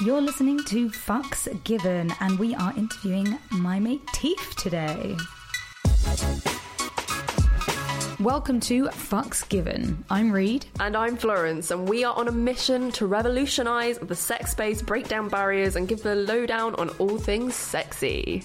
You're listening to Fucks Given, and we are interviewing my mate Teef today. Welcome to Fucks Given. I'm Reed. And I'm Florence, and we are on a mission to revolutionise the sex space, break down barriers, and give the lowdown on all things sexy.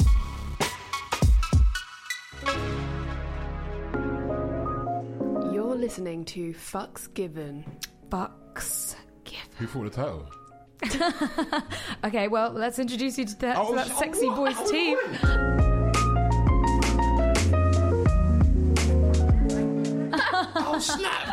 You're listening to Fucks Given. Fucks given. Who thought of the title? Okay, well, let's introduce you to that, Oh, to that sexy oh, voice what? Teef. Oh snap!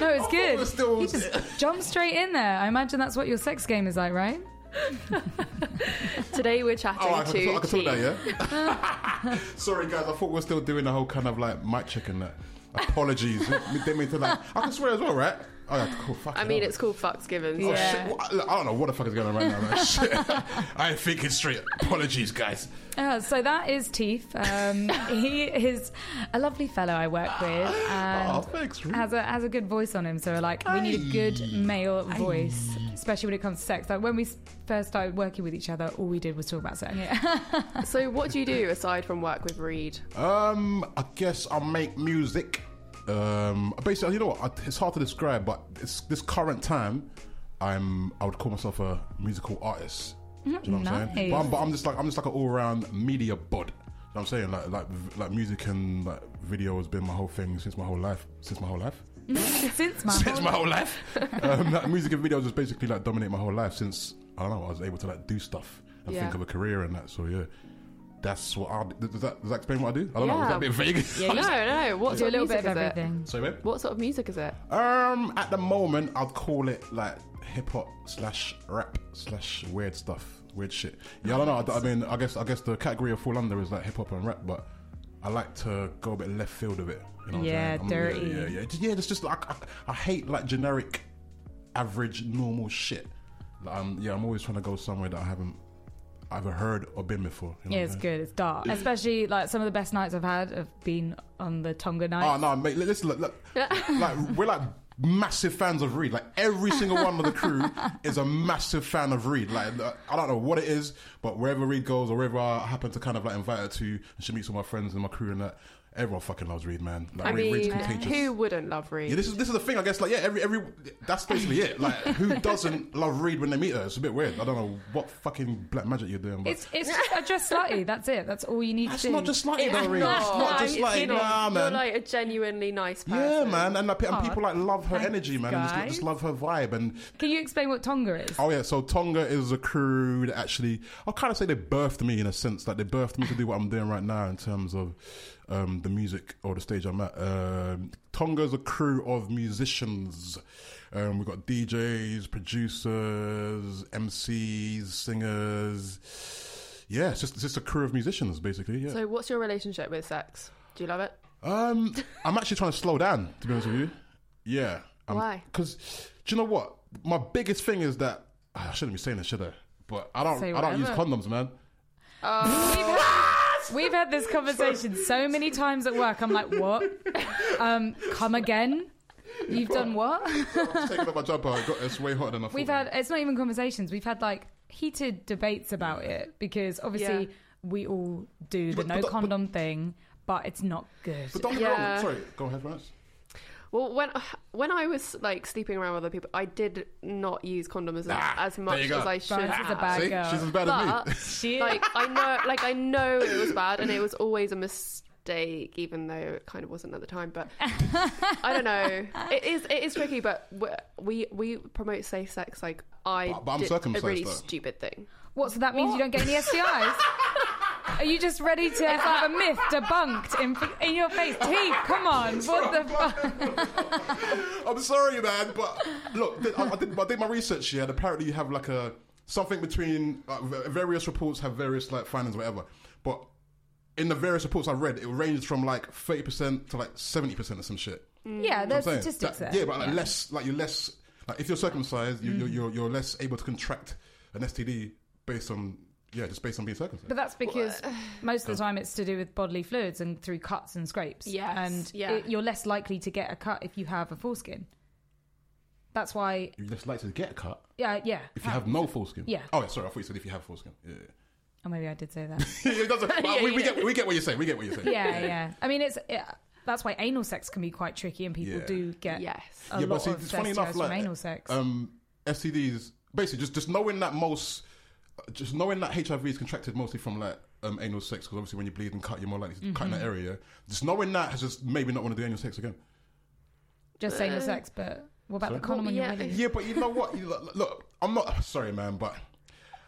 No, it's good. we're still- You just jump straight in there. I imagine that's what your sex game is like, right? Today we're chatting Oh, I to can, I can talk yeah. Sorry, guys. I thought we were still doing the whole kind of like mic check and that. Apologies. Didn't mean to like. I can swear as well, right? Oh, yeah, cool. Fuck I mean, it's called Fucks Given. Oh, Yeah. shit. What, look, I don't know what the fuck is going on right now, man. Shit. I ain't thinking straight. Apologies, guys. Uh, so that is Teef. Um, he is a lovely fellow I work with and Oh, thanks, Ruth. has a has a good voice on him. So like, we need a good Aye. male voice, especially when it comes to sex. Like when we s- first started working with each other, all we did was talk about sex. Yeah. So, what do you do aside from work with Reed? Um, I guess I make music. Um, basically, you know what? It's hard to describe, but it's this current time. I'm. I would call myself a musical artist. Do you know what I'm saying? But I'm, but I'm just like I'm just like an all-around media bud. You know what I'm saying? Like like like music and like video has been my whole thing since my whole life. Since my whole life. Since my since my whole life. um, like, music and videos has basically like dominate my whole life since I don't know. I was able to like do stuff and Yeah. think of a career and that. So yeah, that's what I. Does that, does that explain what I do? I don't know. Is that a bit vague? Yeah, No, no. What do sort little of bit music of is everything. Sorry, babe. it? What sort of music is it? Um, at the moment, I'd call it like hip hop slash rap slash weird stuff, weird shit. Yeah, I don't know. I, I mean, I guess I guess the category of fall under is like hip hop and rap, but I like to go a bit left field of it. You know what Yeah, I'm saying? dirty. Yeah, yeah, yeah. Just- yeah it's just like I, I hate like generic, average, normal shit. Like, um, yeah, I'm always trying to go somewhere that I haven't either heard or been before. You know Yeah, it's I'm saying? good. It's dark. Especially like some of the best nights I've had have been on the Tonga night. Oh no, mate! li- Listen, look, look, like we're like massive fans of Reed. Like every single one of the crew is a massive fan of Reed. Like I don't know what it is, but wherever Reed goes or wherever I happen to kind of like invite her to, and she meets with my friends and my crew and that, everyone fucking loves Reed, man. Like I Reed, Reed's mean, contagious. who wouldn't love Reed? yeah, this is this is the thing. I guess like yeah, every every that's basically it. Like who doesn't love Reed when they meet her? It's a bit weird. I don't know what fucking black magic you're doing, but It's it's just, uh, just slightly. That's it. That's all you need it's to do. not just like though, Reed. It's not just I'm like kidding. nah, You're like a genuinely nice person. Yeah, man, and, like, and Aw, people like love her thanks, energy, man, and just, just love her vibe. And Can you explain what Tonga is? oh yeah, so Tonga is a crew that actually, I'll kind of say they birthed me in a sense, like they birthed me to do what I'm doing right now in terms of um, the music or the stage I'm at. Um, Tonga is a crew of musicians. Um, we've got DJs, producers, MCs, singers. Yeah, it's just it's just a crew of musicians, basically. Yeah. So, what's your relationship with sex? Do you love it? Um, I'm actually trying to slow down, to be honest with you. Yeah. Why? Because do you know what? My biggest thing is that I shouldn't be saying this, should I? But I don't. Say I don't use condoms, man. We've, had, we've had this conversation so many times at work. I'm like, what? Um, come again? You've done what? I was taking off my jumper. I got, it's way hotter than I thought. We've had. It's not even conversations. We've had like heated debates about it because obviously Yeah. we all do the But- no but- condom thing, but it's not good. But don't get me wrong. Yeah. Sorry, go ahead, France. Well, when when I was like sleeping around with other people, I did not use condoms as, Ah, as much there you go. as I should France is a bad See, girl. she's as bad as me. She- like I know, like I know it was bad, and it was always a mistake, even though it kind of wasn't at the time. But I don't know. It is it is tricky, but we we promote safe sex. Like I But- but I'm did a really though. stupid thing. What? So that means you don't get any STIs? Are you just ready to have a myth debunked in, in your face? T, come on. What the fuck? I'm sorry, man, but look, I, I, did, I did my research here, and apparently you have like a something between uh, various reports have various like findings, whatever. But in the various reports I've read, it ranges from like thirty percent to like seventy percent or some shit. Yeah, You know what there's saying? statistics That- there. Yeah, but like less, like you're less, like if you're circumcised, you, Mm. you're, you're you're less able to contract an STD based on yeah, just based on being circumcised. But that's because uh, most of the time it's to do with bodily fluids and through cuts and scrapes. Yes, And yeah. it- you're less likely to get a cut if you have a foreskin. That's why, you're less likely to get a cut yeah, yeah. if you have uh, no foreskin. Yeah. Oh, yeah, sorry, I thought you said if you have foreskin. Yeah. Oh, maybe I did say that. yeah. it doesn't, well, we, we get we get what you're saying. We get what you're saying. yeah, yeah. I mean, it's yeah, that's why anal sex can be quite tricky, and people Yeah. do get Yes. a yeah, lot but see, of it's funny enough, STIs like from anal sex. um, STDs, basically just just knowing that most, just knowing that HIV is contracted mostly from like um, anal sex, because obviously when you bleed and cut, you're more likely to cut in that Mm-hmm. area. Just knowing that has just made me not want to do anal sex again. Just anal sex, but what about Sorry? the condom Well, on yeah. your? Yeah, but you know what? You, look, look, I'm not sorry, man, but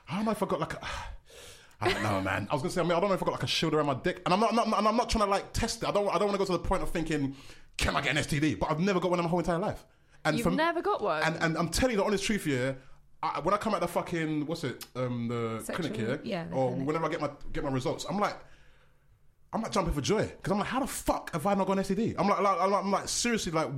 I don't know if I got like. A, I don't know, man. I was gonna say, I mean, I don't know if I got like a shield around my dick, and I'm not, not and I'm not trying to like test it. I don't, I don't want to go to the point of thinking, can I get an STD? But I've never got one in my whole entire life. And You've from- never got one. And, and I'm telling you the honest truth here. I, when I come out the fucking what's it, um, the Sexual- clinic here, yeah, the or clinic. whenever I get my get my results, I'm like, I'm like jumping for joy because I'm like, how the fuck have I not got an STD? I'm like, like I'm, like, I'm like seriously like,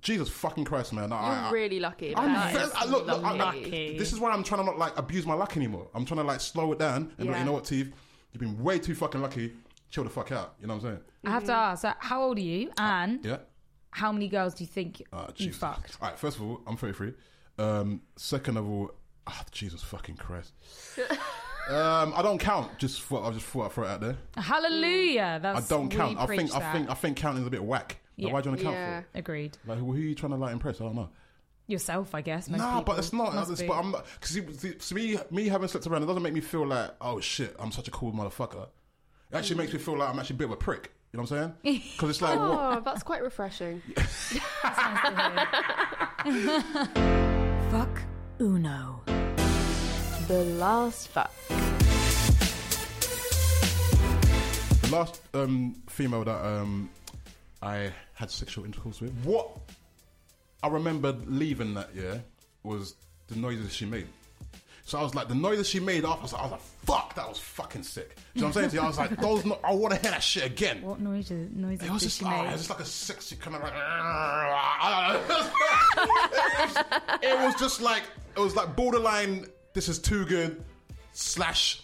Jesus fucking Christ, man. I- You're I- really lucky. I'm That very, I, look, look, I- I- lucky. this is why I'm trying to not like abuse my luck anymore. I'm trying to like slow it down and be like, you know what, Steve, you've been way too fucking lucky. Chill the fuck out. You know what I'm saying? I have to ask, uh, how old are you, and Yeah. how many girls do you think Uh, you Jesus. fucked? All right. First of all, I'm 33. Um, second of all, ah, Jesus fucking Christ. um, I don't count. Just thought I just thought I'd throw it out there. Hallelujah! I don't we count. I think preach I that. think I think counting is a bit whack. Like, Yeah. why do you want to count Yeah. for? Agreed. Like, who, who are you trying to like impress? I don't know. Yourself, I guess. Most Nah, people but it's not. must It's, be. but I'm not because see, see, me me having slept around. It doesn't make me feel like oh shit, I'm such a cool motherfucker. It actually makes me feel like I'm actually a bit of a prick. You know what I'm saying? Because it's like, what? Oh, that's quite refreshing. Fuck Uno. the last fuck. the last um, female that um, I had sexual intercourse with. What I remember leaving that year was the noises she made. So I was like, the noises she made after, I was like, I was like fuck, that was fucking sick. Do you know what I'm saying to you? I was like, those, no- I want to hear that shit again. What noises? Noises It was did just, she oh, make? it was just like a sexy kind of like. I don't know. it was just like it was like borderline. This is too good. Slash.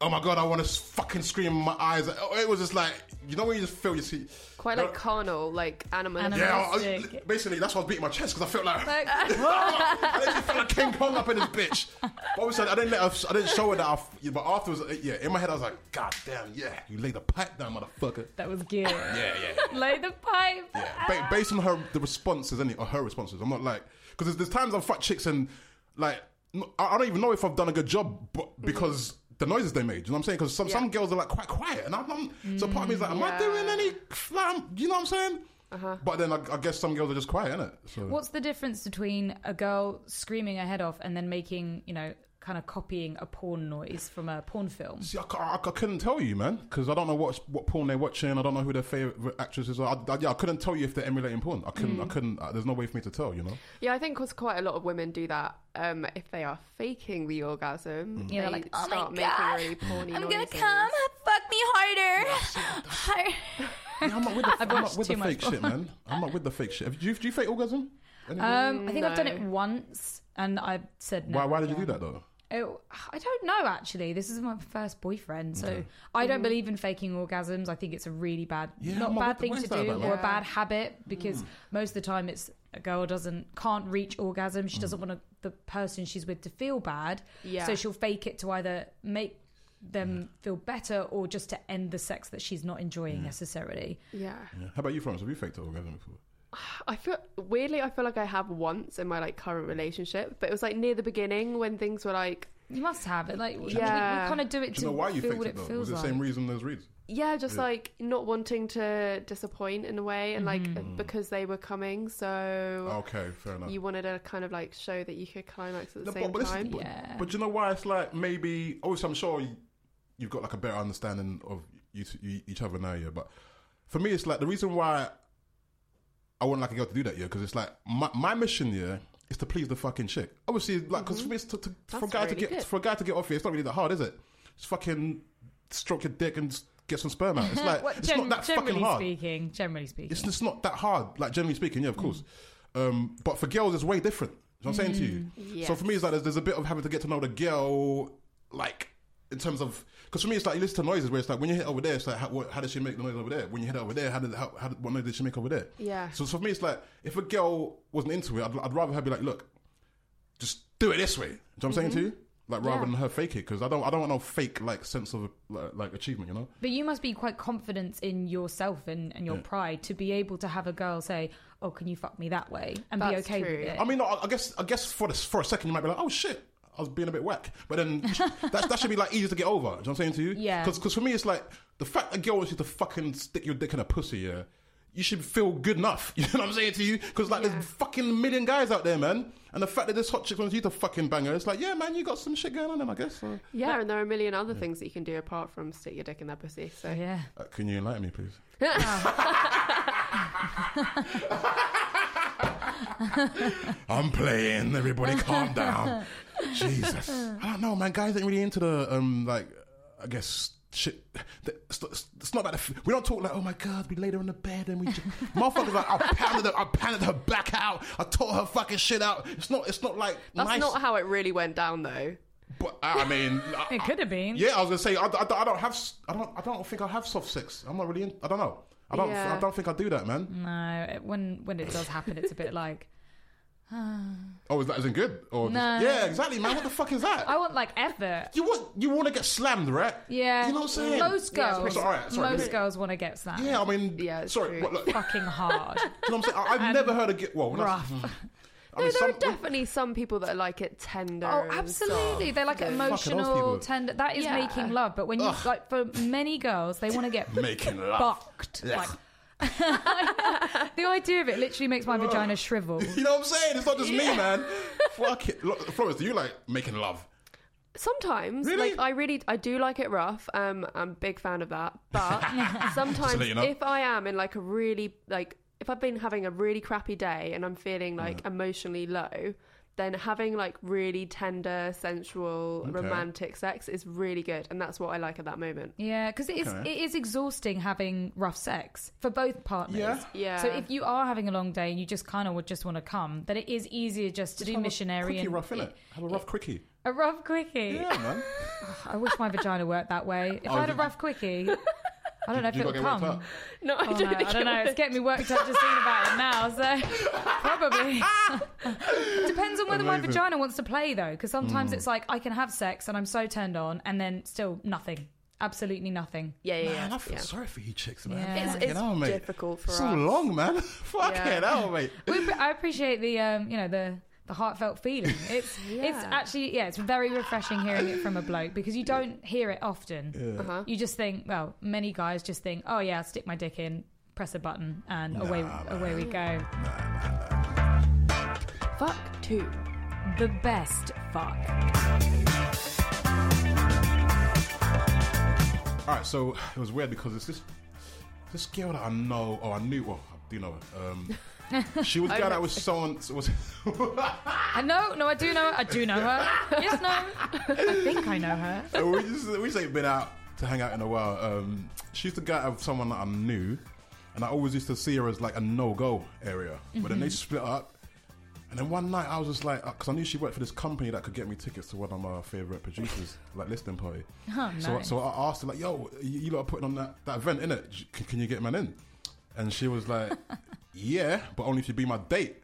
Oh my god! I want to fucking scream in my eyes. It was just like you know when you just feel you see. Quite like carnal, like animalistic. Yeah, I- I- basically that's why I was beating my chest because I felt like Like, I literally felt like King Kong up in this bitch. But obviously, I didn't let her, I didn't show her that. I, but afterwards, uh, yeah, in my head, I was like, God damn, yeah, you laid the pipe down, motherfucker. that was good. Yeah, yeah. Lay the pipe. Yeah, ba- based on her the responses, any or her responses. I'm not like because there's, there's times I've fucked chicks and like I don't even know if I've done a good job, but mm. because the noises they made. You know what I'm saying? Because some some girls are like quite quiet, and I'm, I'm so part of me is like, am I mm, doing any? Like, you know what I'm saying? Uh-huh. But then I, I guess some girls are just quiet, innit? So What's the difference between a girl screaming her head off and then making, you know, kind of copying a porn noise from a porn film? See, I, c- I- I couldn't tell you, man, because I don't know what what porn they're watching. I don't know who their favorite actresses are. I, I, yeah, I couldn't tell you if they're emulating porn. I couldn't. I couldn't. Uh, there's no way for me to tell. You know. Yeah, I think because quite a lot of women do that. Um, if they are faking the orgasm, Yeah, they like, "Oh start making God, really porny I'm noises. gonna come. Fuck me harder. Har- Yeah, I'm not with the, I'm not with the too much fake shit, man. I'm not with the fake shit. Do you, do you fake orgasm? Anything? Um, I think I've done it once, and I said no. why? Why did you do that though? It, I don't know actually. This is my first boyfriend, so I don't mm-hmm. believe in faking orgasms. I think it's a really bad, Yeah, not I'm bad thing to do about, or a bad habit because mm. most of the time it's a girl doesn't can't reach orgasm. She mm. doesn't want to, the person she's with to feel bad, Yeah. so she'll fake it to either make them mm. feel better or just to end the sex that she's not enjoying necessarily. Yeah. Yeah. How about you, Florence? Have you faked an orgasm before? I feel weirdly. I feel like I have once in my like current relationship, but it was like near the beginning when things were like, You must have it. Like we, we, Yeah. kind of do it Do to you know why you feel faked what it it though? Was feels the like. same reason as Reed's? yeah, just Yeah. like not wanting to disappoint in a way, and like Mm-hmm. because they were coming, so Okay, fair enough. you wanted to kind of like show that you could climax at the No, same but, this is- time. but, Yeah. but you know why it's like maybe obviously I'm sure you, you've got like a better understanding of you, you, each other now, yeah. But for me, it's like the reason why I wouldn't like a girl to do that, yeah, because it's like my, my mission, yeah, is to please the fucking chick. Obviously, like because mm-hmm. for me, it's to, to, for a guy to get good. for a guy to get off here, it's not really that hard, is it? Just fucking stroke your dick and get some sperm out. It's like it's gen- not that fucking hard. speaking, generally speaking. It's just not that hard. Like generally speaking, yeah, of mm. course. Um, but for girls, it's way different. You know what I'm saying to you. Yes. So for me, it's like there's, there's a bit of having to get to know the girl, like in terms of because for me, it's like you listen to noises where it's like when you hit over there, it's like how, what, how does she make the noise over there? When you hit over there, how did how, how did, what noise did she make over there? Yeah. So, so for me, it's like if a girl wasn't into it, I'd, I'd rather her be like, look, just do it this way. Do you know what I'm saying to mm-hmm. you? Like rather Yeah. than her fake it because I don't I don't want no fake like sense of like, like achievement, you know. But you must be quite confident in yourself and, and your Yeah. pride to be able to have a girl say, "Oh, can you fuck me that way?" and be That's okay true. with it. I mean, I, I guess I guess for this for a second you might be like, oh shit, I was being a bit whack, but then that that should be like easy to get over. Do you know what I'm saying to you? Yeah. Because for me it's like the fact that a girl wants you to fucking stick your dick in a pussy, yeah. You should feel good enough. You know what I'm saying to you? Because like Yeah. there's fucking million guys out there, man. And the fact that this hot chick wants you to fucking bang her, it's like, yeah, man, you got some shit going on, then I guess. So. Yeah, and there are a million other things that you can do apart from stick your dick in their pussy. So yeah. Uh, can you enlighten me, please? I'm playing. Everybody, calm down. Jesus, I don't know, man. Guys ain't really into the um, like, I guess shit. It's not, it's not about the. f- We don't talk like, oh my god, we laid her in the bed and we. Just, motherfuckers like, I pounded her, I pounded her back out. I tore her fucking shit out. It's not. It's not like that's nice. not how it really went down, though. but I mean, I- It could have been. yeah, I was gonna say I, I, I don't have s- I don't I don't think I have soft sex. I'm not really. In, I don't know. I don't. Yeah. I don't think I do that, man. No, it, when when it does happen, it's a bit like Oh, is that isn't good? Or just- No. yeah, exactly, man. What the fuck is that? I want like effort. you want you want to get slammed, right? Yeah, You know what I'm saying? Most Yeah, girls, pretty- Sorry, sorry, most really. girls want to get slammed. Yeah, I mean, Yeah, it's sorry. true. What, look, you know fucking hard, what I'm saying? I, I've never heard a get well. when I- rough. I mean, no, there some, are definitely some people that are like it tender. Oh, and absolutely. soft They like and- Fucking those people. emotional, tender. That is Yeah. making love. But when you Ugh. like, for many girls, they want to get making love. fucked. Ugh. Like, the idea of it literally makes my vagina shrivel. You know what I'm saying? It's not just me, man. Fuck it. Look, Florence, do you like making love? Sometimes, Really? like I really, I do like it rough. Um, I'm a big fan of that. But sometimes, let you know. if I am in like a really like, if I've been having a really crappy day and I'm feeling like emotionally low, then having like really tender, sensual, Okay. romantic sex is really good, and that's what I like at that moment. Yeah, because it is Okay. it is exhausting having rough sex for both partners. Yeah. Yeah. So if you are having a long day and you just kind of would just want to come, then it is easier just to do Have missionary Quickie and rough, innit? Have a rough quickie. a rough quickie. Yeah, man. I wish my vagina worked that way. If Oh, I had a rough quickie, I don't know if You it got would to get worked come. no, I Oh, don't, no, I don't it know. would. It's getting me worked up just thinking about it now. So probably depends on whether my vagina wants to play though, because sometimes Hmm. it's like I can have sex and I'm so turned on, and then still nothing, absolutely nothing. Yeah, yeah, Man, yeah. I feel yeah. sorry for you chicks, man. Yeah. It's, Fucking it's hell, mate. difficult for So us. long, man. Fucking Yeah. hell, mate. We, I appreciate the um, you know the the heartfelt feeling. It's it's actually yeah, it's very refreshing hearing it from a bloke because you don't hear it often. Uh-huh. You just think, well, many guys just think, oh yeah, I'll stick my dick in, press a button, and away away we go. Fuck two. The best fuck. All right, so it was weird because it's this this girl that I know, or I knew, well, I do know her. Um, she was the guy that was someone was. I know, no, I do know, I do know her. Yes, no, I think I know her. Uh, we just we just ain't been out to hang out in a while. Um, she's the guy of someone that I knew, and I always used to see her as like a no go area. But then they mm-hmm. split up, and then one night I was just like, uh, because I knew she worked for this company that could get me tickets to one of my favorite producers, like listening party. Oh, So, nice. so I asked her like, "Yo, you, you lot are putting on that, that event, innit? Can, can you get man in?" And she was like, "Yeah, but only if you be my date."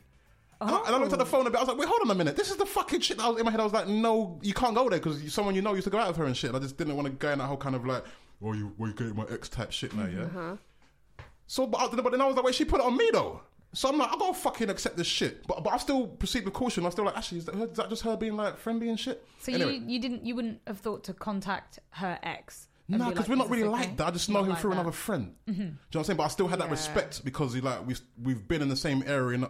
And, I, and I looked at the phone a bit. I was like, "Wait, hold on a minute. This is the fucking shit." That was in my head. I was like, "No, you can't go there because someone you know used to go out with her and shit." And I just didn't want to go in that whole kind of like, "Well, you, well, you getting my ex type shit now, yeah." Uh-huh. So, but, I- but then I was like, "Wait, she put it on me though." So I'm like, I gotta fucking accept this shit, but but I still proceed with caution. I'm still like, actually, is that, is that just her being like friendly and shit? So Anyway. you you didn't you wouldn't have thought to contact her ex? And No, be because like, we're not really okay?" like that. I just know him like through that. Mm-hmm. another friend. Do you know what I'm saying? But I still had that respect because he like we've we've been in the same area. And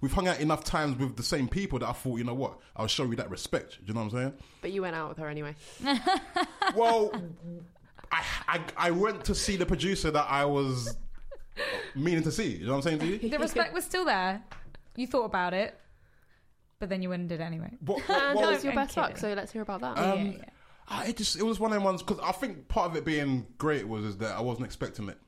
we've hung out enough times with the same people that I thought, you know what, I'll show you that respect. Do you know what I'm saying? But you went out with her anyway. Well, I, I I went to see the producer that I was meaning to see. You know what I'm saying to you? The respect was still there. You thought about it. but then you went and did it anyway. What, what, And what that was- was your best fuck, so let's hear about that. Um, yeah, yeah. Ah, it just it was one of them ones because I think part of it being great was is that I wasn't expecting it.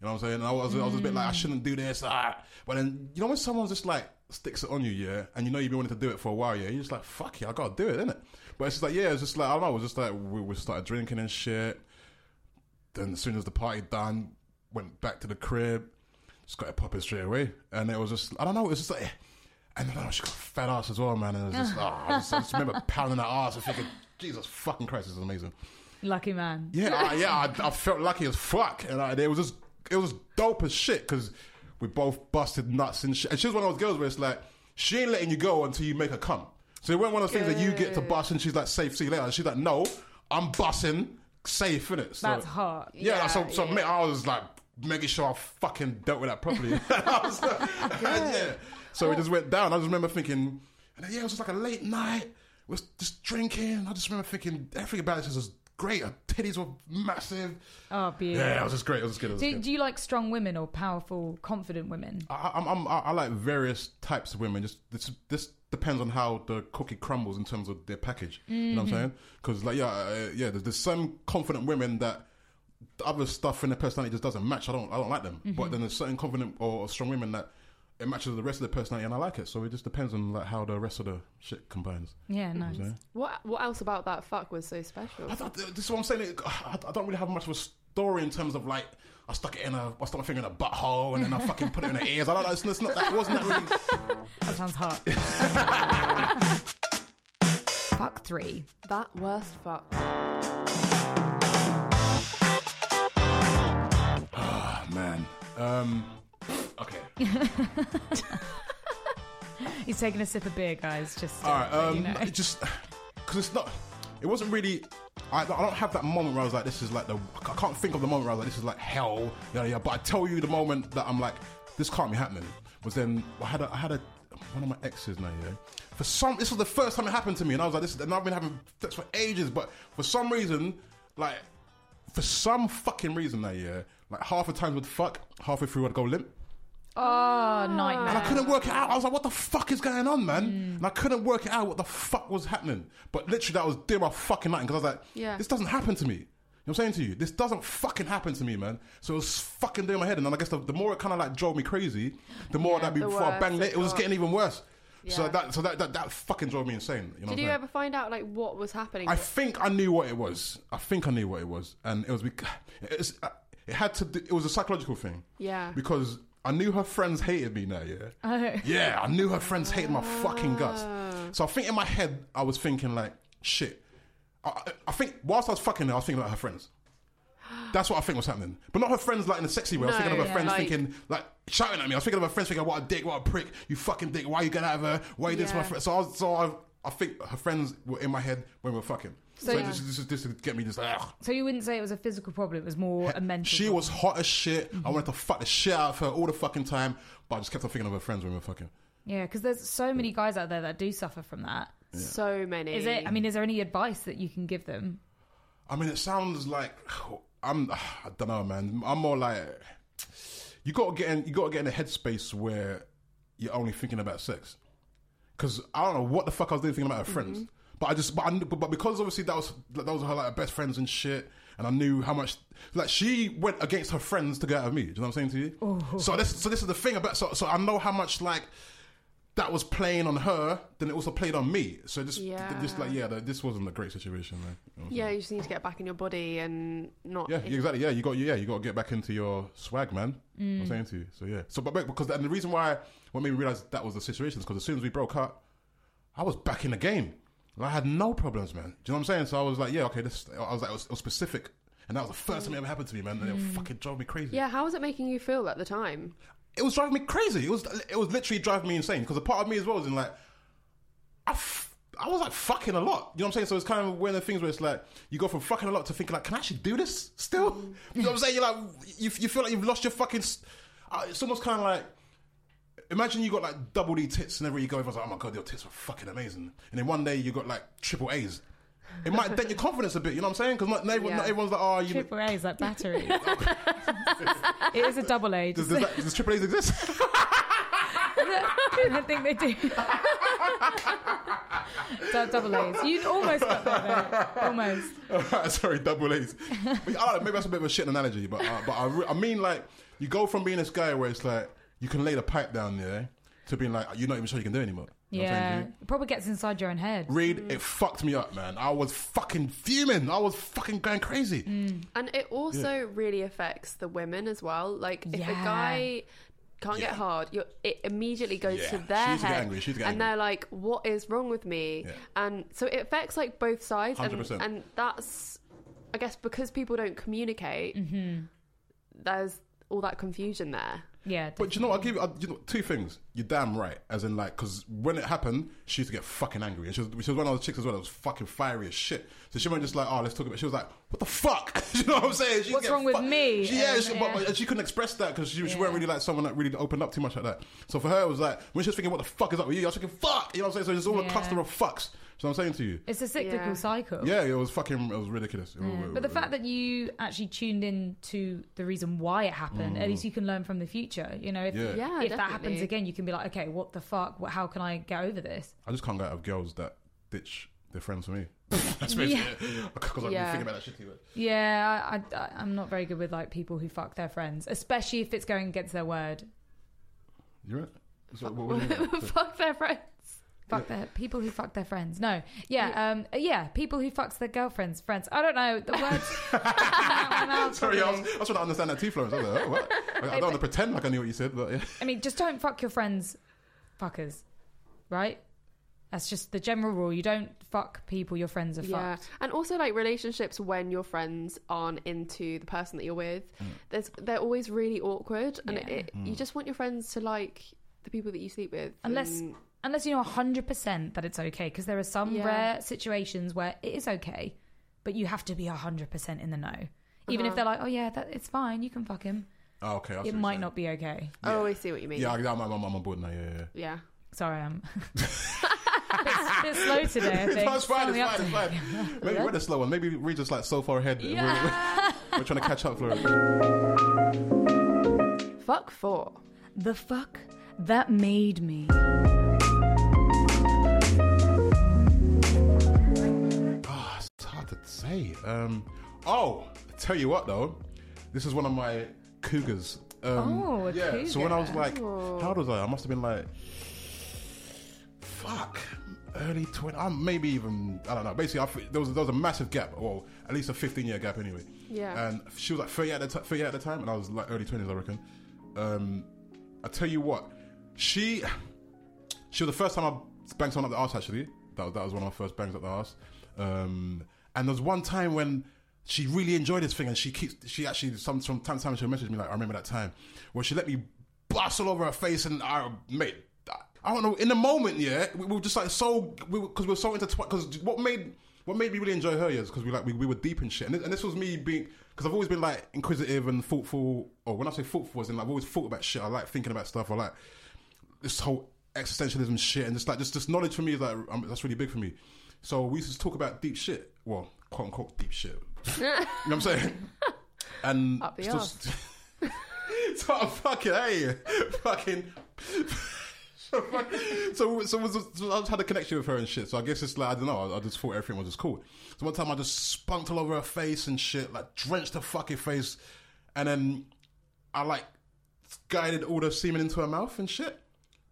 You know what I'm saying? I was I was a bit like I shouldn't do this. Ah. But then you know when someone just like sticks it on you, yeah, and you know you've been wanting to do it for a while, yeah, you're just like fuck it, I gotta do it, innit? But it's just like yeah, it's just like I don't know, it was just like we, we started drinking and shit. Then as soon as the party done, went back to the crib, just got it popping straight away, and it was just I don't know, it was just like. And then oh, she got fat ass as well, man. And it was just, oh, I, just, I just remember pounding that ass and thinking, Jesus fucking Christ, this is amazing. Lucky man. Yeah, I, yeah, I, I felt lucky as fuck, and I, it was just it was dope as shit because we both busted nuts and shit. And she was one of those girls where it's like she ain't letting you go until you make her come. So it wasn't one of those things that you get to bust and she's like safe, see you later. And she's like, no, I'm busting safe in it. So, That's hot. Yeah, Yeah, so so yeah. mate, I was like making sure I fucking dealt with that properly. Like, yeah. So it just went down. I just remember thinking, and then, yeah, it was just like a late night. Was just drinking. I just remember thinking everything about this was great. Her titties were massive. Oh, beautiful. Yeah, it was just great. It was just good. Was Do, good. do you like strong women or powerful, confident women? I, I'm, I'm, I like various types of women. Just this, this depends on how the cookie crumbles in terms of their package. You know what I'm saying? Because like yeah, uh, yeah. There's, there's some confident women that the other stuff in their personality just doesn't match. I don't, I don't like them. But then there's certain confident or strong women that it matches the rest of the personality, and I like it. So it just depends on like how the rest of the shit combines. Yeah, You know what nice. What What else about that fuck was so special? I thought, this is what I'm saying. I, I don't really have much of a story in terms of like I stuck it in a, I stuck my finger in a butthole, and then I fucking put it in the ears. I don't know. It's, it's not that. It wasn't that really. That sounds hot. Fuck three. That worst fuck. Ah, man. Um, okay. He's taking a sip of beer, guys. Just All right. Um, you know. it just because it's not. It wasn't really. I, I don't have that moment where I was like, this is like the. I can't think of the moment where I was like, this is like hell. Yeah, yeah. But I tell you, the moment that I'm like, this can't be happening was then I had a, I had a one of my exes now. Yeah. For some, this was the first time it happened to me, and I was like, this. And I've been having sex for ages, but for some reason, like, for some fucking reason that year, like half the time would fuck, halfway through I'd go limp. Oh, nightmare. And. I couldn't work it out. I was like, what the fuck is going on, man? And I couldn't work it out what the fuck was happening. But literally, that was dear my fucking night because I was like, Yeah. this doesn't happen to me. You know what I'm saying to you? This doesn't fucking happen to me, man. So it was fucking doing my head. And then I guess the, the more it kind of like drove me crazy, the more Yeah, that before I banged it it, it was got. getting even worse. So that so that, that that fucking drove me insane. You know Did you ever find out like what was happening? I think I knew what it was. I think I knew what it was, and it was because it's, uh, it had to. Do, it was a psychological thing. Yeah. Because I knew her friends hated me now. Yeah. Oh. Yeah, I knew her friends hated my fucking guts. Ah. So I think in my head I was thinking like, shit. I, I- think whilst I was fucking her, I was thinking about her friends. That's what I think was happening, but not her friends like in a sexy way. I was No, thinking of her yeah, friends like- thinking like shouting at me. I was thinking of her friends thinking, "What a dick! What a prick! You fucking dick! Why are you getting out of her? Why you did this to my Yeah. friend?" So I was, so I, I think her friends were in my head when we were fucking. So, So- this, this, this, this get me just like. ugh. So you wouldn't say it was a physical problem; it was more a mental. She problem. was hot as shit. Mm-hmm. I wanted to fuck the shit out of her all the fucking time, but I just kept on thinking of her friends when we were fucking. Yeah, because there's so many guys out there that do suffer from that. so many. Is it? I mean, is there any advice that you can give them? I mean, it sounds like I'm. I don't know, man. I'm more like you got to get in. You got to get in a headspace where you're only thinking about sex. Because I don't know what the fuck I was doing thinking about her friends. But I just, but, I, knew- but because obviously that was that was her like best friends and shit, and I knew how much like she went against her friends to get out of me. Do you know what I'm saying to you? Oh. So this, so this is the thing about so so I know how much like that was playing on her, then it also played on me. So just, Yeah. just like yeah, this wasn't a great situation, man. You know Yeah, you just need to get back in your body and not. yeah, exactly. Yeah, you got yeah, you got to get back into your swag, man. I'm mm. saying to you. So yeah. So but but- because and the reason why what made me realize that was the situation is because as soon as we broke up, I was back in the game. I had no problems, man. Do you know what I'm saying? So I was like, yeah, okay. This I was like, it was, it was specific, and that was the first mm. time it ever happened to me, man. And it mm. fucking drove me crazy. Yeah, how was it making you feel at the time? It was driving me crazy. It was it was literally driving me insane because a part of me as well was in like, I. F- I was like fucking a lot. You know what I'm saying? So it's kind of one of the things where it's like you go from fucking a lot to thinking like, can I actually do this still? Mm. You know what I'm saying? You're like, you, you feel like you've lost your fucking. s- Uh, it's almost kind of like, imagine you got like double D tits and everywhere you go, everyone's like, oh my god, your tits are fucking amazing. And then one day you got like triple A's. It might dent your confidence a bit. You know what I'm saying? Because not, not, everyone- Yeah. not everyone's like, oh, you. Triple A is like battery. it is a double A. Does, does, that, does triple A's exist? I think they do. Double A's. You almost got there, though. Almost. Sorry, double A's. But, I don't know, maybe that's a bit of a shit analogy, but uh, but I, re- I mean like you go from being this guy where it's like you can lay the pipe down there to being like you're not even sure you can do it anymore. You know saying Yeah. It probably gets inside your own head. Reed, it fucked me up, man. I was fucking fuming. I was fucking going crazy. Mm. And it also really affects the women as well. Like if a guy can't get hard, you're, it immediately goes Yeah. to their needs to get head, angry. She needs to get and angry. they're like, "What is wrong with me?" Yeah. And so it affects like both sides, and 100%. and that's, I guess, because people don't communicate. Mm-hmm. There's all that confusion there. Yeah. But you know, I'll give you, i you know, two things. You're damn right. As in, like, because when it happened, she used to get fucking angry. And she was, she was one of those chicks as well that was fucking fiery as shit. So she wasn't just like, oh, let's talk about She was like, what the fuck? you know what I'm saying? She What's wrong with me? She, yeah, And- she, yeah. But, but she couldn't express that because she, she Yeah. wasn't really like someone that really opened up too much like that. So for her, it was like, when she was thinking, what the fuck is up with you? I was thinking, fuck! You know what I'm saying? So it's all a Yeah. cluster of fucks. So I'm saying to you. It's a cyclical Yeah. cycle. Yeah, it was fucking, it was ridiculous. It was- Yeah. But the fact that you actually tuned in to the reason why it happened, at least you can learn from the future. You know, if, Mm. Yeah. Yeah, if that happens again, you can be like, okay, what the fuck? What, how can I get over this? I just can't get out of girls that ditch their friends for me. That's basically Yeah. it. Because I've Yeah. been thinking about that shit too much. Yeah, I, I, I'm not very good with like people who fuck their friends, especially if it's going against their word. You're right? So, what, what you? Fuck their friends. Fuck their people who fuck their friends. No, yeah, um, uh, yeah, people who fucks their girlfriends, friends. I don't know the words. come out my mouth Sorry, I was, properly. I was trying to understand that too, Florence. I was like, oh, what? I, I don't want to pretend like I knew what you said, but yeah. I mean, just don't fuck your friends, fuckers, right? That's just the general rule. You don't fuck people your friends are Yeah, fucked. and also like relationships when your friends aren't into the person that you're with, mm. there's they're always really awkward, and Yeah. it, you mm. just want your friends to like the people that you sleep with, Unless and- unless you know 100% that it's okay because there are some Yeah. rare situations where it is okay, but you have to be 100% in the know. Even if Uh-huh. they're like, "Oh yeah, that it's fine. You can fuck him." Oh, okay. I see what It might not be okay. I always see what you mean. Yeah, I- I'm, I'm, I'm on board now. Yeah, yeah. yeah. Sorry, I'm bit, bit slow today. I think. No, it's fine. It's fine. It's fine. Maybe we're the slow one. Maybe we're just like so far ahead. We're- Yeah. We're, we're trying to catch up, Florence. Fuck four. The fuck that made me. To say. Um, oh, I tell you what though, this is one of my cougars. Um, Oh, yeah. So when I was cougar. like, how old was I? I must have been like, fuck, early twenty. I'm maybe even I don't know. Basically, I, there was there was a massive gap. Well, at least a 15 year gap anyway. Yeah. And she was like 30 at the t- 30 at the time, and I was like early 20s, I reckon. Um, I tell you what, she she was the first time I banged someone up the ass Actually, that was that was one of my first bangs up the ass. Um, and there was one time when she really enjoyed this thing, and she keeps she actually some from time to time she'll message me like I remember that time where she let me bust all over her face, and I mate. I don't know. In the moment, yeah, we, we were just like so because we, 'cause we were so intertwined. Because what made what made me really enjoy her is because we like we, we were deep in shit, and this, and this was me being because I've always been like inquisitive and thoughtful. Or when I say thoughtful, as in like, I've always thought about shit. I like thinking about stuff. I like this whole existentialism shit and just like just this knowledge for me is like um, that's really big for me. So we used to talk about deep shit. Well, quote unquote deep shit. you know what I'm saying? And Up the so, so I'm fucking hey, fucking. So, so, so, was- so I just had a connection with her and shit. So I guess it's like I don't know. I, I just thought everything was just cool. So one time I just spunked all over her face and shit, like drenched her fucking face, and then I like guided all the semen into her mouth and shit.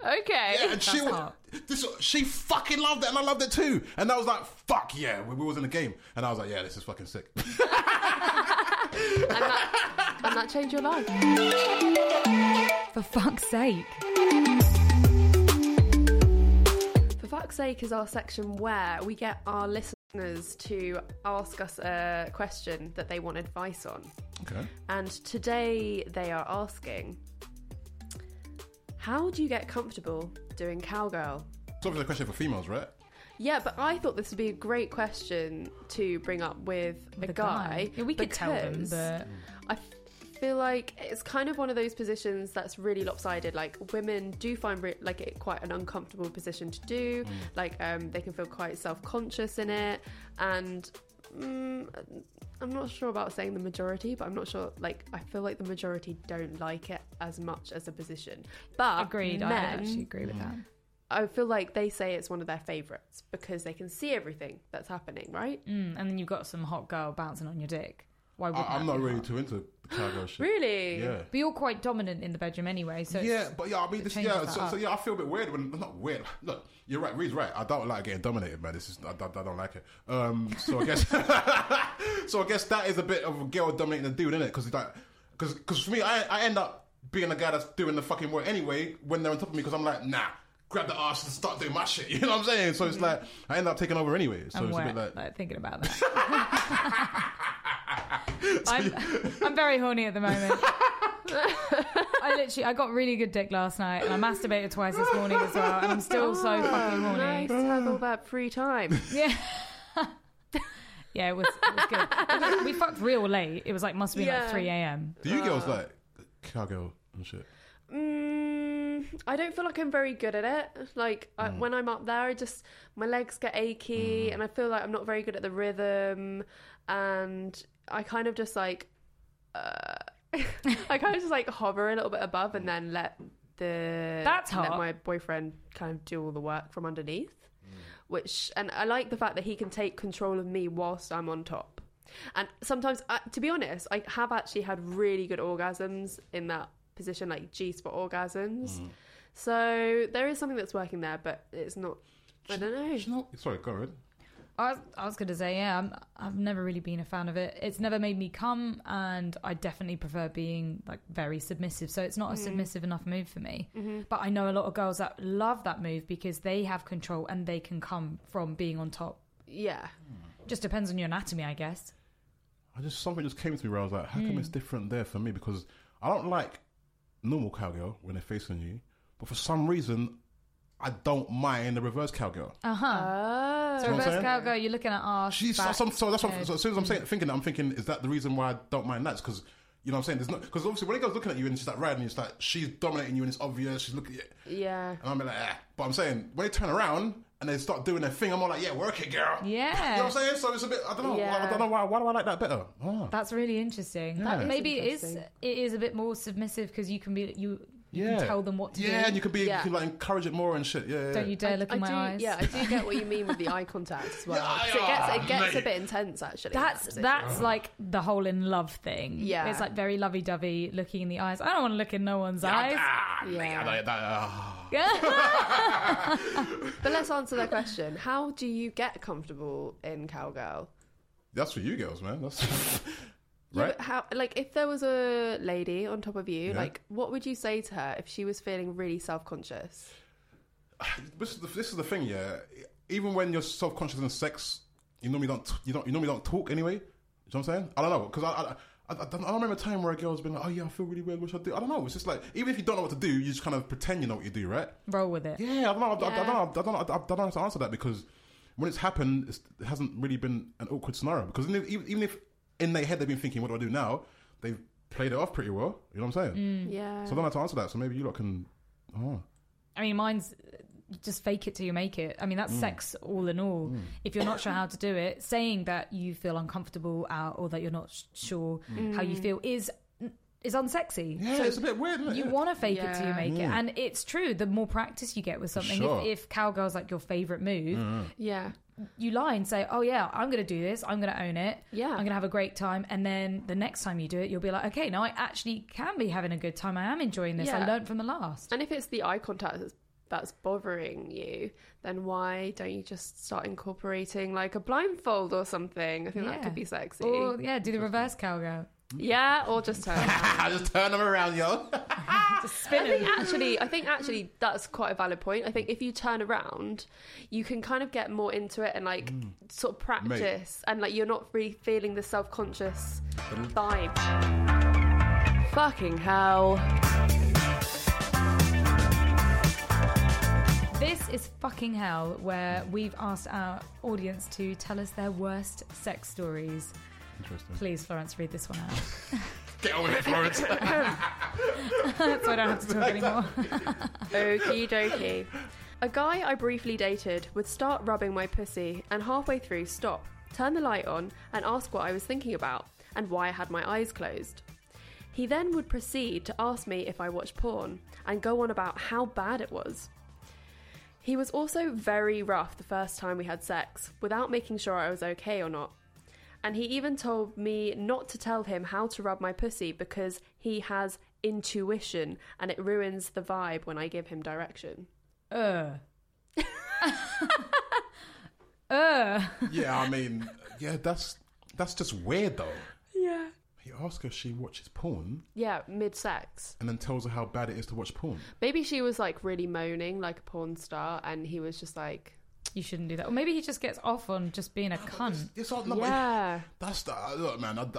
Okay. Yeah, and she was, this, she fucking loved it, and I loved it too. And I was like, "Fuck yeah!" We, we was in the game, and I was like, "Yeah, this is fucking sick." and, that, and that changed your life. For fuck's sake. For fuck's sake is our section where we get our listeners to ask us a question that they want advice on. okay. And today they are asking How do you get comfortable doing cowgirl? It's obviously a question for females, right? Yeah, but I thought this would be a great question to bring up with, With a guy. Yeah, we could tell them, but I feel like it's kind of one of those positions that's really lopsided. Like women do find re- like it quite an uncomfortable position to do. Like um, they can feel quite self-conscious in it, and mm, I'm not sure about saying the majority, but I'm not sure. Like I feel like the majority don't like it as much as a position. But agreed. men, I actually agree with that. I feel like they say it's one of their favorites because they can see everything that's happening, right? Mm, and then you've got some hot girl bouncing on your dick. Why wouldn't I, I'm not really too into the cowgirl shit. Really? Yeah. But you're quite dominant in the bedroom anyway, so yeah, but yeah, I mean, this, yeah, so, so yeah, I feel a bit weird when not weird. Look, you're right. Reed's right. I don't like getting dominated, man. This is I, I, I don't like it. Um, so I guess so I guess that is a bit of a girl dominating the dude, isn't it? Because like, because because for me, I I end up being the guy that's doing the fucking work anyway when they're on top of me because I'm like, nah. Grab the ass and start doing my shit. You know what I'm saying? So it's like I end up taking over anyway. So I'm it's a bit like like, thinking about that. I'm, I'm very horny at the moment. I literally, I got really good dick last night, and I masturbated twice this morning as well, and I'm still so ah, fucking horny. Nice to have all that free time. Yeah. yeah, it was, it was good. It was- we fucked real late. It was like must have been like 3 a.m. Do you girls ah. like cowgirl and shit? Mm, I don't feel like I'm very good at it. Like I, when I'm up there, I just my legs get achy, and I feel like I'm not very good at the rhythm, and I kind of just like, uh, I kind of just like hover a little bit above, and then let the That's let my boyfriend kind of do all the work from underneath. Which and I like the fact that he can take control of me whilst I'm on top. And sometimes, uh, to be honest, I have actually had really good orgasms in that position, like G spot orgasms. Mm. So there is something that's working there, but it's not. I don't know. You know, sorry, go ahead. I was, I was going to say, yeah, I'm, I've never really been a fan of it. It's never made me come, and I definitely prefer being like very submissive. So it's not a mm. submissive enough move for me. Mm-hmm. But I know a lot of girls that love that move because they have control and they can come from being on top. Yeah. Hmm. Just depends on your anatomy, I guess. I just something just came to me where I was like, how Hmm. come it's different there for me? Because I don't like normal cowgirl when they're facing you, but for some reason, I don't mind the reverse cowgirl. Uh huh. Oh. so reverse cowgirl, you're looking at arse. She's back, so, so that's what, so as soon as I'm saying thinking, that, I'm thinking, is that the reason why I don't mind that? Because you know what I'm saying? There's no because obviously when a girl's looking at you and she's like riding, you, it's like she's dominating you and it's obvious. She's looking at you, yeah. and I'm like, eh. but I'm saying when they turn around and they start doing their thing, I'm all like, yeah, work it, girl. Yeah. You know what I'm saying? So it's a bit. I don't know. Yeah. I don't know why. Why do I like that better? Oh. That's really interesting. That is Maybe it is, it is a bit more submissive because you can be you. You yeah. can tell them what to yeah, do. and you can be, Yeah. you can like encourage it more and shit. Yeah, yeah. Don't you dare look I in my do, eyes. Yeah, I do get what you mean with the eye contact as well. Yeah, 'Cause it gets it gets mate. a bit intense actually. That's that that's position. like the whole in love thing. Yeah. it's like very lovey dovey, looking in the eyes. I don't want to look in no one's eyes. Ah, Yeah. mate, I that- ah. But let's answer the question. How do you get comfortable in cowgirl? That's for you girls, man. That's Yeah, right. but how like if there was a lady on top of you, Yeah. like what would you say to her if she was feeling really self conscious? This is the, this is the thing, yeah. Even when you're self conscious in sex, you normally don't you don't you normally don't talk anyway. You know what I'm saying? I don't know because I. I I, I, don't, I don't remember a time where a girl's been like, "Oh yeah, I feel really weird. What should I do?" I don't know. It's just like even if you don't know what to do, you just kind of pretend you know what you do, right? Roll with it. Yeah, I don't know. I, I, I don't know. I don't know. I, I don't know how to answer that because when it's happened, it's, it hasn't really been an awkward scenario. Because even if, even, even if in their head they've been thinking, "What do I do now?" They've played it off pretty well. You know what I'm saying? Mm. Yeah. So I don't know to answer that. So maybe you lot can. Oh. I mean, mine's uh, just fake it till you make it. I mean, Mm. that's sex all in all. Mm. If you're not sure how to do it, saying that you feel uncomfortable out or that you're not sh- sure mm. how you feel is is unsexy. Yeah, So it's a bit weird. Isn't it? you want to fake it till you Yeah. make it, and it's true. The more practice you get with something, Sure. if, if cowgirl's like your favorite move, mm-hmm. yeah. You lie and say, "Oh yeah, I'm going to do this. I'm going to own it. Yeah. I'm going to have a great time." And then the next time you do it, you'll be like, "Okay, now I actually can be having a good time. I am enjoying this. I learned from the last." And if it's the eye contact that's, that's bothering you, then why don't you just start incorporating like a blindfold or something? I think that could be sexy. Or yeah, do the reverse cowgirl. Yeah, or just turn. around. I just turn them around, yo. Just I spin think it. actually, I think actually that's quite a valid point. I think if you turn around, you can kind of get more into it and like mm. sort of practice, and like you're not really feeling the self conscious vibe. Fucking hell! This is fucking hell, where we've asked our audience to tell us their worst sex stories. Interesting. Please, Florence, read this one out, Get on with it, Florence. so I don't have to talk anymore. Okie dokie. A guy I briefly dated would start rubbing my pussy and halfway through stop, turn the light on, and ask what I was thinking about and why I had my eyes closed. He then would proceed to ask me if I watched porn and go on about how bad it was. He was also very rough the first time we had sex, without making sure I was okay or not. And he even told me not to tell him how to rub my pussy because he has intuition and it ruins the vibe when I give him direction. Uh. Ugh. Ugh. Yeah, I mean, yeah, that's that's just weird though. Yeah. He asks her if she watches porn Yeah, mid sex. and then tells her how bad it is to watch porn. Maybe she was like really moaning like a porn star and he was just like, You shouldn't do that. Or maybe he just gets off on just being a cunt. It's all, no, but Yeah. That's the look, man. I, uh, what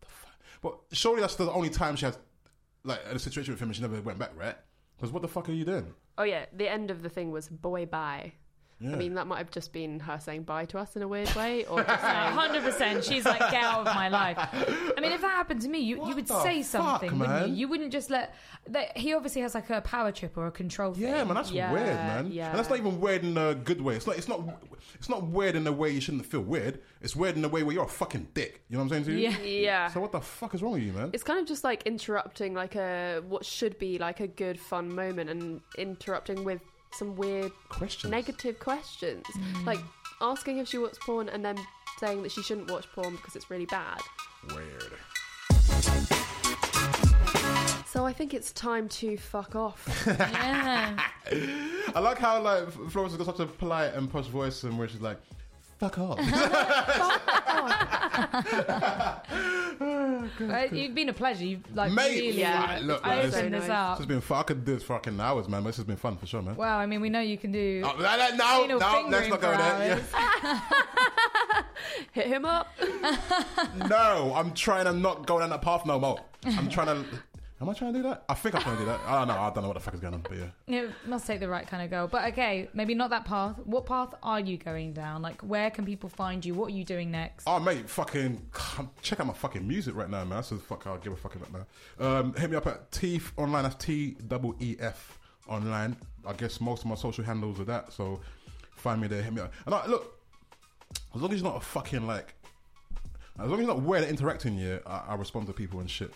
the fuck? But surely that's the only time she has like a situation with him and she never went back, right? Because what the fuck are you doing? Oh yeah, the end of the thing was boy bye. Yeah. I mean, that might have just been her saying bye to us in a weird way, or hundred percent. She's like, get out of my life. I mean, if that happened to me, you, you would say fuck, something, wouldn't you? You wouldn't just let. That, he obviously has like a power trip or a control thing. yeah, man, that's Yeah, weird, man. yeah. And that's not even weird in a good way. It's not. It's not. It's not weird in a way you shouldn't feel weird. It's weird in a way where you're a fucking dick. You know what I'm saying to you? Yeah. yeah. So what the fuck is wrong with you, man? It's kind of just like interrupting like a what should be like a good fun moment and interrupting with some weird Questions. negative questions. Mm. Like asking if she watches porn and then saying that she shouldn't watch porn because it's really bad. Weird. So I think it's time to fuck off. Yeah. I like how like Florence has got such a polite and posh voice, and where she's like, "Fuck off." Uh, You've been a pleasure. You've like Mate, really yeah, look, man, opened this, so this nice. up. this has been fun. I could do this for fucking hours, man. This has been fun for sure, man. Well, I mean, we know you can do. Oh, no, no, no, no, let's not go there. Yeah. Hit him up. No, I'm trying to not go down that path no more. I'm trying to. Am I trying to do that? I think I'm trying to do that. I don't know. I don't know what the fuck is going on, but yeah. It must take the right kind of girl. But okay, maybe not that path. What path are you going down? Like, where can people find you? What are you doing next? Oh, mate, fucking come check out my fucking music right now, man. That's the fuck I'll give a fuck about now. Um, hit me up at Teef online. That's T double E F online. I guess most of my social handles are that. So find me there. Hit me up. And I, look, as long as you're not a fucking like, as long as you're not weird at interacting, yeah, I, I respond to people and shit.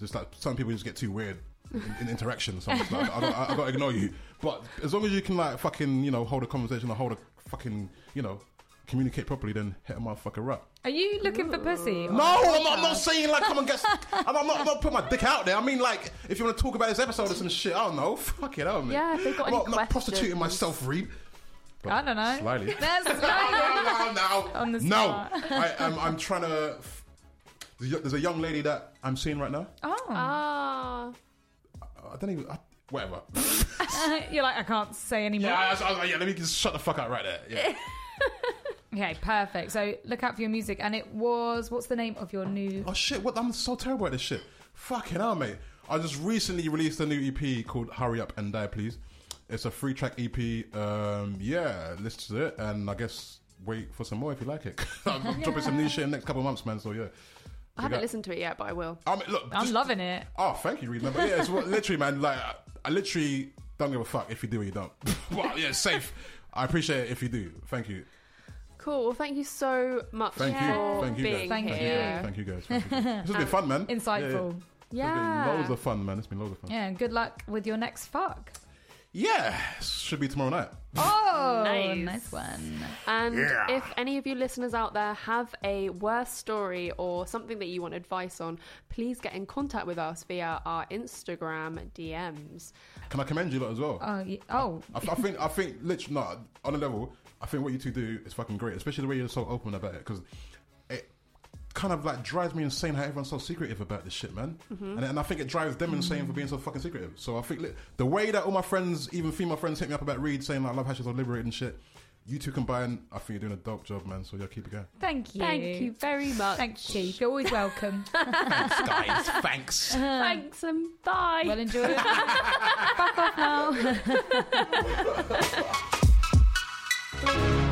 Just like some people just get too weird in, in interaction. So I'm just like, I, got, I, I gotta ignore you. But as long as you can like fucking, you know, hold a conversation or hold a fucking, you know, communicate properly, then hit a motherfucker up. Are you looking for pussy? No, I'm not, I'm not saying like come and get. I'm not, I'm not, I'm not putting my dick out there. I mean like if you want to talk about this episode or some shit, I don't know. Fuck it out, man. Yeah, if they've got I'm any not, not prostituting myself, Reed. But I don't know. Slightly. That's slightly. no, no, On the no. spot. I, I'm, I'm trying to. There's a young lady that I'm seeing right now. Oh, Ah. I don't even. I, whatever. you're like I can't say anymore. yeah, I, was- I was like, yeah. Let me just shut the fuck up right there. Yeah. Okay, perfect. So look out for your music, and it was what's the name of your new? Oh shit! What? I'm so terrible at this shit. Fucking hell, mate. I just recently released a new EP called "Hurry Up and Die, Please." It's a free track EP. Um, yeah, listen to it, and I guess wait for some more if you like it. I'm dropping some new shit in the next couple of months, man. So yeah. I haven't listened to it yet, but I will. I mean, look. I'm just- loving it. Oh, thank you, Reed. man. But yeah, it's what, literally, man. Like, I, I literally don't give a fuck if you do or you don't. well, yeah, safe. I appreciate it if you do. Thank you. Cool. Well, thank you so much Thank you. for Thank you, guys. being Thank Thank here. you. Thank you, guys. Thank you, guys. This has been fun, man. Insightful. Yeah, yeah. Yeah. It's been loads of fun, man. It's been loads of fun. Yeah, and good luck with your next fuck. Yeah, should be tomorrow night. Oh, Nice. nice one. And Yeah. if any of you listeners out there have a worse story or something that you want advice on, please get in contact with us via our Instagram DMs. Can I commend you lot as well? Oh, ye- oh, I, I think I think literally no, on a level. I think what you two do is fucking great, especially the way you're so open about it because it kind of like drives me insane how everyone's so secretive about this shit, man. Mm-hmm. And, and I think it drives them insane for being so fucking secretive. So I think li- the way that all my friends, even female friends, hit me up about Reed saying like, I love how she's so liberated and shit. You two combined, I think you're doing a dope job, man. So yeah, keep it going. thank you. Thank you very much. Thank you. You're always welcome. Thanks, guys. Thanks. Uh-huh. Thanks and bye. well, enjoy it. Fuck off now.